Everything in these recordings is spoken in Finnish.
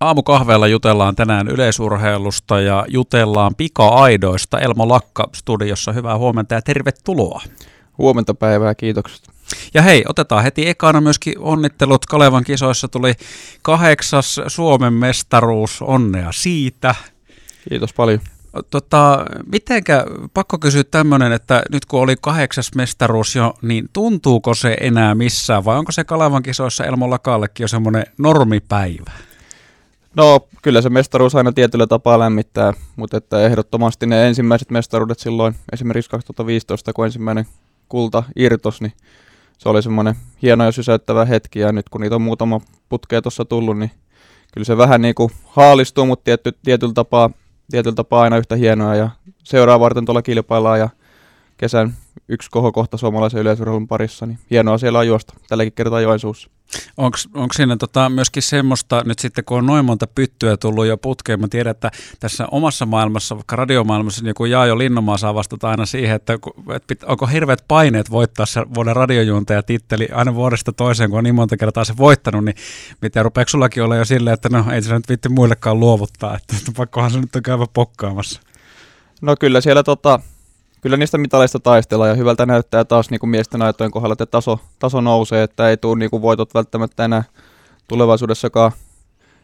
Aamukahveella jutellaan tänään yleisurheilusta ja jutellaan pika-aidoista. Elmo Lakka studiossa, hyvää huomenta ja tervetuloa. Huomenta päivää, kiitokset. Ja hei, otetaan heti ekana myöskin onnittelut. Kalevan kisoissa tuli kahdeksas Suomen mestaruus. Onnea siitä. Kiitos paljon. Tota, mitenkä, pakko kysyä tämmöinen, että nyt kun oli kahdeksas mestaruus jo, niin tuntuuko se enää missään vai onko se Kalevan kisoissa Elmo Lakallekin jo semmoinen normipäivä? No kyllä se mestaruus aina tietyllä tapaa lämmittää, mutta että ehdottomasti ne ensimmäiset mestaruudet silloin, esimerkiksi 2015, kun ensimmäinen kulta irtos, niin se oli semmoinen hieno ja sysäyttävä hetki, ja nyt kun niitä on muutama putkea tuossa tullut, niin kyllä se vähän niin kuin haalistuu, mutta tietty, tietyllä, tapaa, tietyllä tapaa aina yhtä hienoa, ja seuraa varten tuolla kilpaillaan, ja kesän yksi kohokohta suomalaisen yleisurheilun parissa, niin hienoa siellä on juosta tälläkin kertaa Joensuussa. Onko siinä tota myöskin semmoista, nyt sitten kun on noin monta pyttyä tullut jo putkeen, mä tiedän, että tässä omassa maailmassa, vaikka radiomaailmassa, niin kun Jaajo Linnomaa saa vastata aina siihen, että, että onko hirveät paineet voittaa se vuoden radiojuontaja titteli aina vuodesta toiseen, kun on niin monta kertaa se voittanut, niin mitä rupeeko sullakin olla jo silleen, että no ei se nyt vitti muillekaan luovuttaa, että pakkohan se nyt on käydä pokkaamassa. No kyllä siellä tota, kyllä niistä mitaleista taistellaan ja hyvältä näyttää taas niin kuin miesten aitojen kohdalla, että taso, taso nousee, että ei tule niin kuin voitot välttämättä enää tulevaisuudessakaan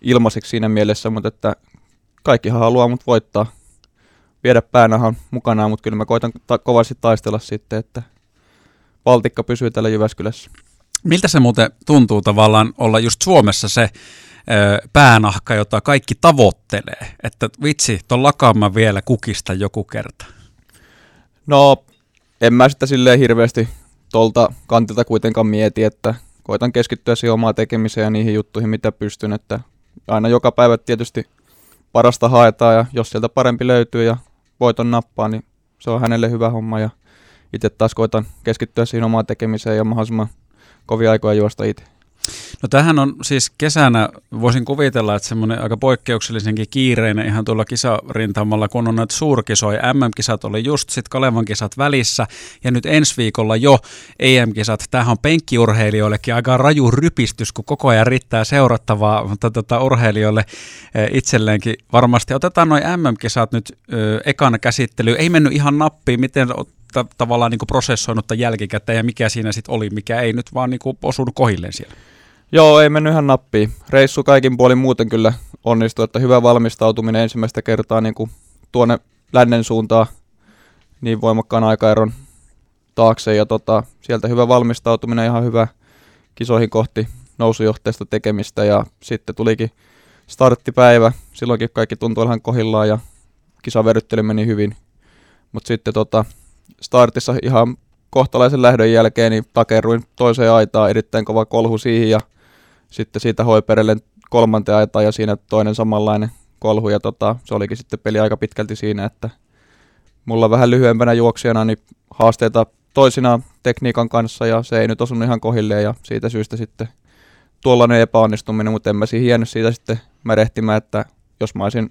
ilmaiseksi siinä mielessä, mutta että kaikkihan haluaa mut voittaa, viedä päänahan mukanaan, mutta kyllä mä koitan ta- kovasti taistella sitten, että Baltikka pysyy täällä Jyväskylässä. Miltä se muuten tuntuu tavallaan olla just Suomessa se ö, päänahka, jota kaikki tavoittelee, että vitsi, ton lakaan vielä kukista joku kerta? No, en mä sitä silleen hirveästi tuolta kantilta kuitenkaan mieti, että koitan keskittyä siihen omaan tekemiseen ja niihin juttuihin, mitä pystyn, että aina joka päivä tietysti parasta haetaan ja jos sieltä parempi löytyy ja voiton nappaa, niin se on hänelle hyvä homma ja itse taas koitan keskittyä siihen omaan tekemiseen ja mahdollisimman kovia aikoja juosta itse. No tähän on siis kesänä, voisin kuvitella, että semmoinen aika poikkeuksellisenkin kiireinen ihan tuolla kisarintamalla, kun on näitä suurkisoja. MM-kisat oli just sitten Kalevan kisat välissä ja nyt ensi viikolla jo EM-kisat. Tämähän on penkkiurheilijoillekin aika raju rypistys, kun koko ajan riittää seurattavaa mutta tota, urheilijoille e, itselleenkin varmasti. Otetaan noin MM-kisat nyt ö, ekana käsittelyyn. Ei mennyt ihan nappiin, miten tavallaan niin prosessoinutta jälkikäteen ja mikä siinä sitten oli, mikä ei nyt vaan niin osunut kohilleen siellä. Joo, ei mennyt ihan nappiin. Reissu kaikin puolin muuten kyllä onnistui, että hyvä valmistautuminen ensimmäistä kertaa niin kuin tuonne lännen suuntaan niin voimakkaan aikaeron taakse. Ja tota, sieltä hyvä valmistautuminen, ihan hyvä kisoihin kohti nousujohteista tekemistä. Ja sitten tulikin starttipäivä. Silloinkin kaikki tuntui ihan kohillaan ja kisaveryttely meni hyvin. Mutta sitten tota, startissa ihan kohtalaisen lähdön jälkeen niin takerruin toiseen aitaan, erittäin kova kolhu siihen ja sitten siitä hoiperelle kolmanteen aitaan ja siinä toinen samanlainen kolhu ja tota, se olikin sitten peli aika pitkälti siinä, että mulla vähän lyhyempänä juoksijana niin haasteita toisinaan tekniikan kanssa ja se ei nyt osunut ihan kohilleen ja siitä syystä sitten tuollainen epäonnistuminen, mutta en mä siihen jäänyt siitä sitten märehtimään, että jos mä olisin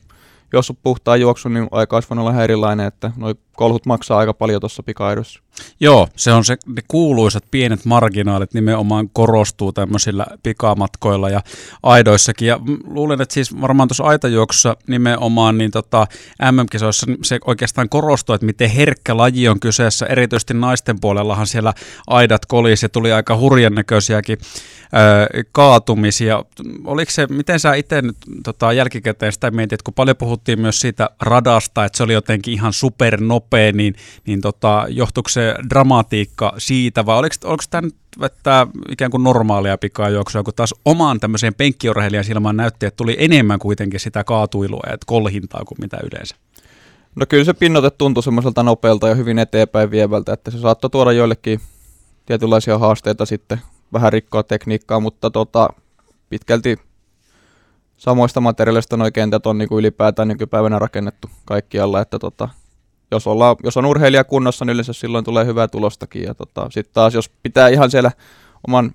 jos on puhtaa juoksu, niin aika olisi olla erilainen, että noi kolhut maksaa aika paljon tuossa pikaidossa. Joo, se on se, ne kuuluisat pienet marginaalit nimenomaan korostuu tämmöisillä pikamatkoilla ja aidoissakin. Ja luulen, että siis varmaan tuossa aitajuoksussa nimenomaan niin tota, MM-kisoissa se oikeastaan korostuu, että miten herkkä laji on kyseessä. Erityisesti naisten puolellahan siellä aidat kolisi ja tuli aika hurjan näköisiäkin ö, kaatumisia. Oliko se, miten sä itse nyt tota, jälkikäteen sitä mietit, kun paljon puhuttiin myös siitä radasta, että se oli jotenkin ihan supernopea, niin, niin tota, johtuiko se dramatiikka siitä, vai oliko, oliko tämä nyt että ikään kuin normaalia pikajuoksua, kun taas omaan tämmöiseen penkkiurheilijan silmään näytti, että tuli enemmän kuitenkin sitä kaatuilua ja kolhintaa kuin mitä yleensä? No kyllä se pinnote tuntui semmoiselta nopealta ja hyvin eteenpäin vievältä, että se saattoi tuoda joillekin tietynlaisia haasteita sitten vähän rikkoa tekniikkaa, mutta tota, pitkälti samoista materiaalista nuo kentät on niin kuin ylipäätään nykypäivänä rakennettu kaikkialla, että tota, jos, olla, jos on urheilija kunnossa, niin yleensä silloin tulee hyvää tulostakin. Ja tota, sitten taas jos pitää ihan siellä oman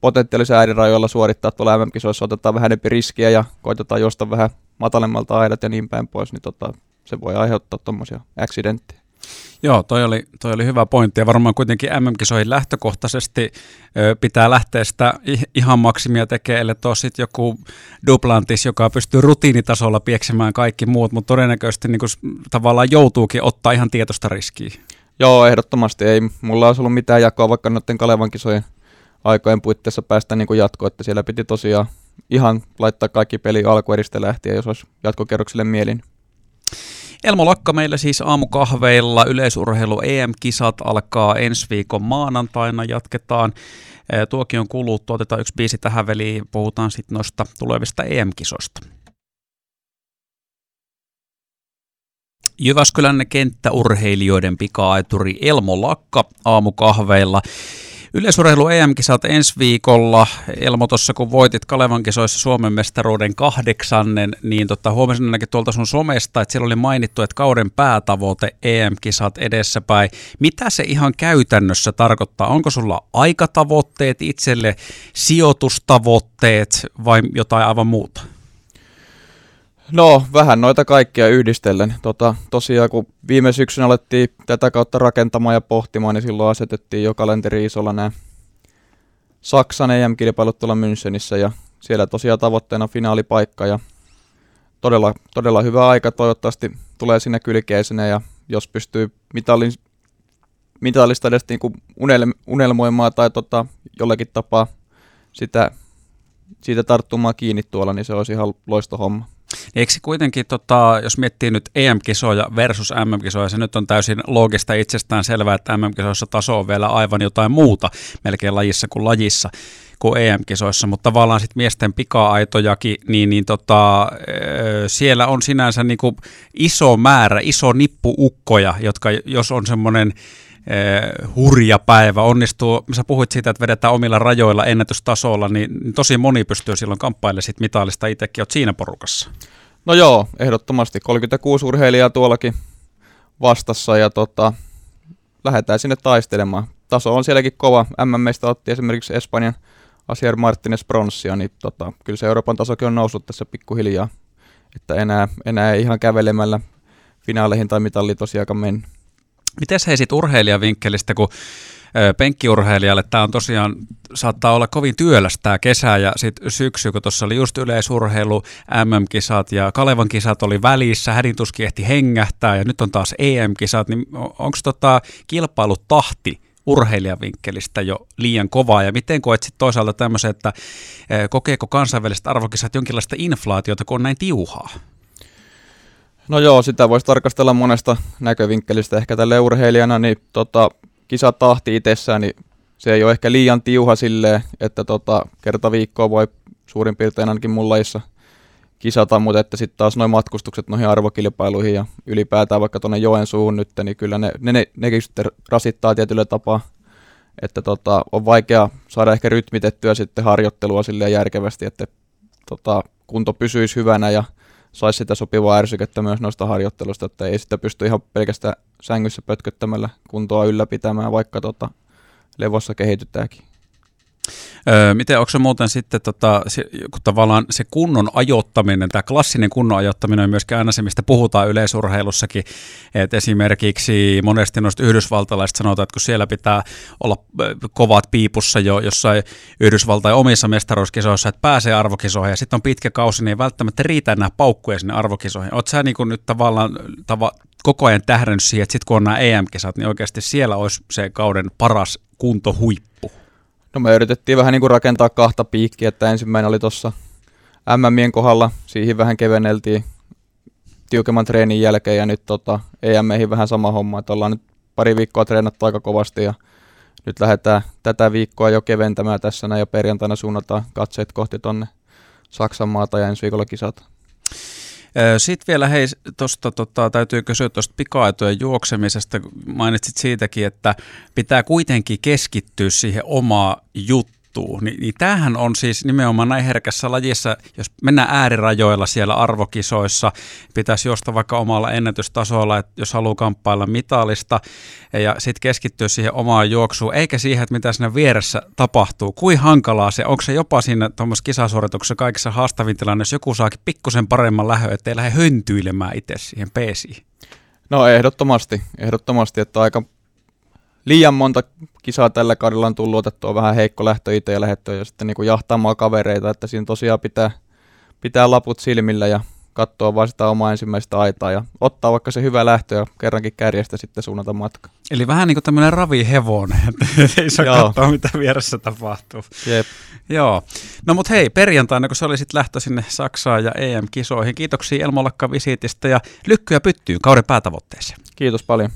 potentiaalisen äidinrajoilla suorittaa tuolla MM-kisoissa, otetaan vähän enemmän riskiä ja koitetaan josta vähän matalemmalta aidat ja niin päin pois, niin tota, se voi aiheuttaa tuommoisia accidenttejä. Joo, toi oli, toi oli hyvä pointti ja varmaan kuitenkin MM-kisoihin lähtökohtaisesti ö, pitää lähteä sitä ihan maksimia tekemään, ellei ole sitten joku duplantis, joka pystyy rutiinitasolla pieksemään kaikki muut, mutta todennäköisesti niin kuin, tavallaan joutuukin ottaa ihan tietoista riskiä. Joo, ehdottomasti ei. Mulla olisi ollut mitään jakoa vaikka noiden Kalevan kisojen aikojen puitteissa päästä niin kuin jatkoon, että siellä piti tosiaan ihan laittaa kaikki peli alkueristä lähtien, jos olisi jatkokerrokselle mielin. Elmo Lakka meillä siis aamukahveilla. Yleisurheilu EM-kisat alkaa ensi viikon maanantaina. Jatketaan tuokion kuluttua. Otetaan yksi biisi tähän väliin. Puhutaan sitten noista tulevista EM-kisoista. Jyväskylän kenttäurheilijoiden pika-aituri Elmo Lakka aamukahveilla. Yleisurheilu EM-kisat ensi viikolla. Elmo tuossa kun voitit Kalevan kisoissa Suomen mestaruuden kahdeksannen, niin tota, huomasin ainakin tuolta sun somesta, että siellä oli mainittu, että kauden päätavoite EM-kisat edessäpäin. Mitä se ihan käytännössä tarkoittaa? Onko sulla aikatavoitteet itselle, sijoitustavoitteet vai jotain aivan muuta? No, vähän noita kaikkia yhdistellen. Tota, tosiaan kun viime syksynä alettiin tätä kautta rakentamaan ja pohtimaan, niin silloin asetettiin jo kalenteri isolla nämä Saksan EM-kilpailut tuolla Münchenissä ja siellä tosiaan tavoitteena finaalipaikka ja todella, todella hyvä aika toivottavasti tulee sinne kylkeisenä ja jos pystyy mitallin, mitallista edes niin kuin unelmoimaan tai tota, jollakin tapaa sitä, siitä tarttumaan kiinni tuolla, niin se olisi ihan loistohomma. Eikö se kuitenkin, tota, jos miettii nyt EM-kisoja versus MM-kisoja, se nyt on täysin loogista itsestään selvää, että MM-kisoissa taso on vielä aivan jotain muuta melkein lajissa kuin lajissa kuin EM-kisoissa, mutta tavallaan sitten miesten pika-aitojakin, niin, niin tota, siellä on sinänsä niin kuin iso määrä, iso nippu ukkoja, jotka jos on semmoinen hurja päivä, onnistuu, sä puhuit siitä, että vedetään omilla rajoilla ennätystasolla, niin, tosi moni pystyy silloin kamppailemaan sit mitallista itsekin, oot siinä porukassa. No joo, ehdottomasti 36 urheilijaa tuollakin vastassa ja tota, lähdetään sinne taistelemaan. Taso on sielläkin kova. MMistä otti esimerkiksi Espanjan Asier Martinez pronssia, niin tota, kyllä se Euroopan tasokin on noussut tässä pikkuhiljaa. Että enää, enää ei ihan kävelemällä finaaleihin tai mitalliin tosiaan mennyt. Miten hei sitten urheilijavinkkelistä, kun penkkiurheilijalle tämä on tosiaan, saattaa olla kovin työlästä tämä kesä ja sitten syksy, kun tuossa oli just yleisurheilu, MM-kisat ja Kalevan kisat oli välissä, hädintuskin ehti hengähtää ja nyt on taas EM-kisat, niin onko tota kilpailutahti urheilijavinkkelistä jo liian kovaa ja miten koet sitten toisaalta tämmöisen, että kokeeko kansainväliset arvokisat jonkinlaista inflaatiota, kun on näin tiuhaa? No joo, sitä voisi tarkastella monesta näkövinkkelistä. Ehkä tälle urheilijana, niin tota, kisatahti itsessään, niin se ei ole ehkä liian tiuha silleen, että tota, kerta viikkoa voi suurin piirtein ainakin mun lajissa kisata, mutta että sitten taas noin matkustukset noihin arvokilpailuihin ja ylipäätään vaikka tuonne Joensuuhun nyt, niin kyllä ne, ne, ne, nekin sitten rasittaa tietyllä tapaa, että tota, on vaikea saada ehkä rytmitettyä sitten harjoittelua silleen järkevästi, että tota, kunto pysyisi hyvänä ja saisi sitä sopivaa ärsykettä myös noista harjoittelusta, että ei sitä pysty ihan pelkästään sängyssä pötköttämällä kuntoa ylläpitämään, vaikka tota, levossa kehitytäänkin. Öö, miten, onko se muuten sitten, tota, se, kun tavallaan se kunnon ajoittaminen, tämä klassinen kunnon ajoittaminen on myöskin aina se, mistä puhutaan yleisurheilussakin, että esimerkiksi monesti noista yhdysvaltalaiset sanotaan, että kun siellä pitää olla kovat piipussa jo jossain Yhdysvaltain omissa mestaruuskisoissa, että pääsee arvokisoihin ja sitten on pitkä kausi, niin ei välttämättä riitä enää paukkuja sinne arvokisoihin. Oletko sä niin nyt tavallaan tava, koko ajan tähdännyt siihen, että sitten kun on nämä EM-kisat, niin oikeasti siellä olisi se kauden paras kuntohuippu? No me yritettiin vähän niin kuin rakentaa kahta piikkiä, että ensimmäinen oli tuossa MMien kohdalla, siihen vähän kevenneltiin tiukemman treenin jälkeen ja nyt tota, EM vähän sama homma, että ollaan nyt pari viikkoa treenattu aika kovasti ja nyt lähdetään tätä viikkoa jo keventämään tässä näin ja perjantaina suunnataan katseet kohti tonne Saksan maata ja ensi viikolla kisat. Sitten vielä hei, tosta, tota, täytyy kysyä tuosta pikaetojen juoksemisesta. Mainitsit siitäkin, että pitää kuitenkin keskittyä siihen omaan juttuun muuttuu. Ni, niin tämähän on siis nimenomaan näin herkässä lajissa, jos mennään äärirajoilla siellä arvokisoissa, pitäisi josta vaikka omalla ennätystasolla, että jos haluaa kamppailla mitalista ja sitten keskittyä siihen omaan juoksuun, eikä siihen, että mitä siinä vieressä tapahtuu. Kuin hankalaa se, onko se jopa siinä tuommoisessa kisasuorituksessa kaikissa haastavin tilanne, jos joku saakin pikkusen paremman lähön, ettei lähde höntyilemään itse siihen peesiin? No ehdottomasti, ehdottomasti, että aika liian monta kisaa tällä kaudella on tullut otettua vähän heikko lähtö itse ja lähettyä ja sitten niin jahtaamaan kavereita, että siinä tosiaan pitää, pitää laput silmillä ja katsoa vaan sitä omaa ensimmäistä aitaa ja ottaa vaikka se hyvä lähtö ja kerrankin kärjestä sitten suunnata matka. Eli vähän niin kuin tämmöinen ravihevonen, että ei saa Joo. katsoa mitä vieressä tapahtuu. Jep. Joo. No mut hei, perjantaina kun sä olisit lähtö sinne Saksaan ja EM-kisoihin, kiitoksia Elmo Lakka visiitistä ja lykkyä pyttyyn kauden päätavoitteeseen. Kiitos paljon.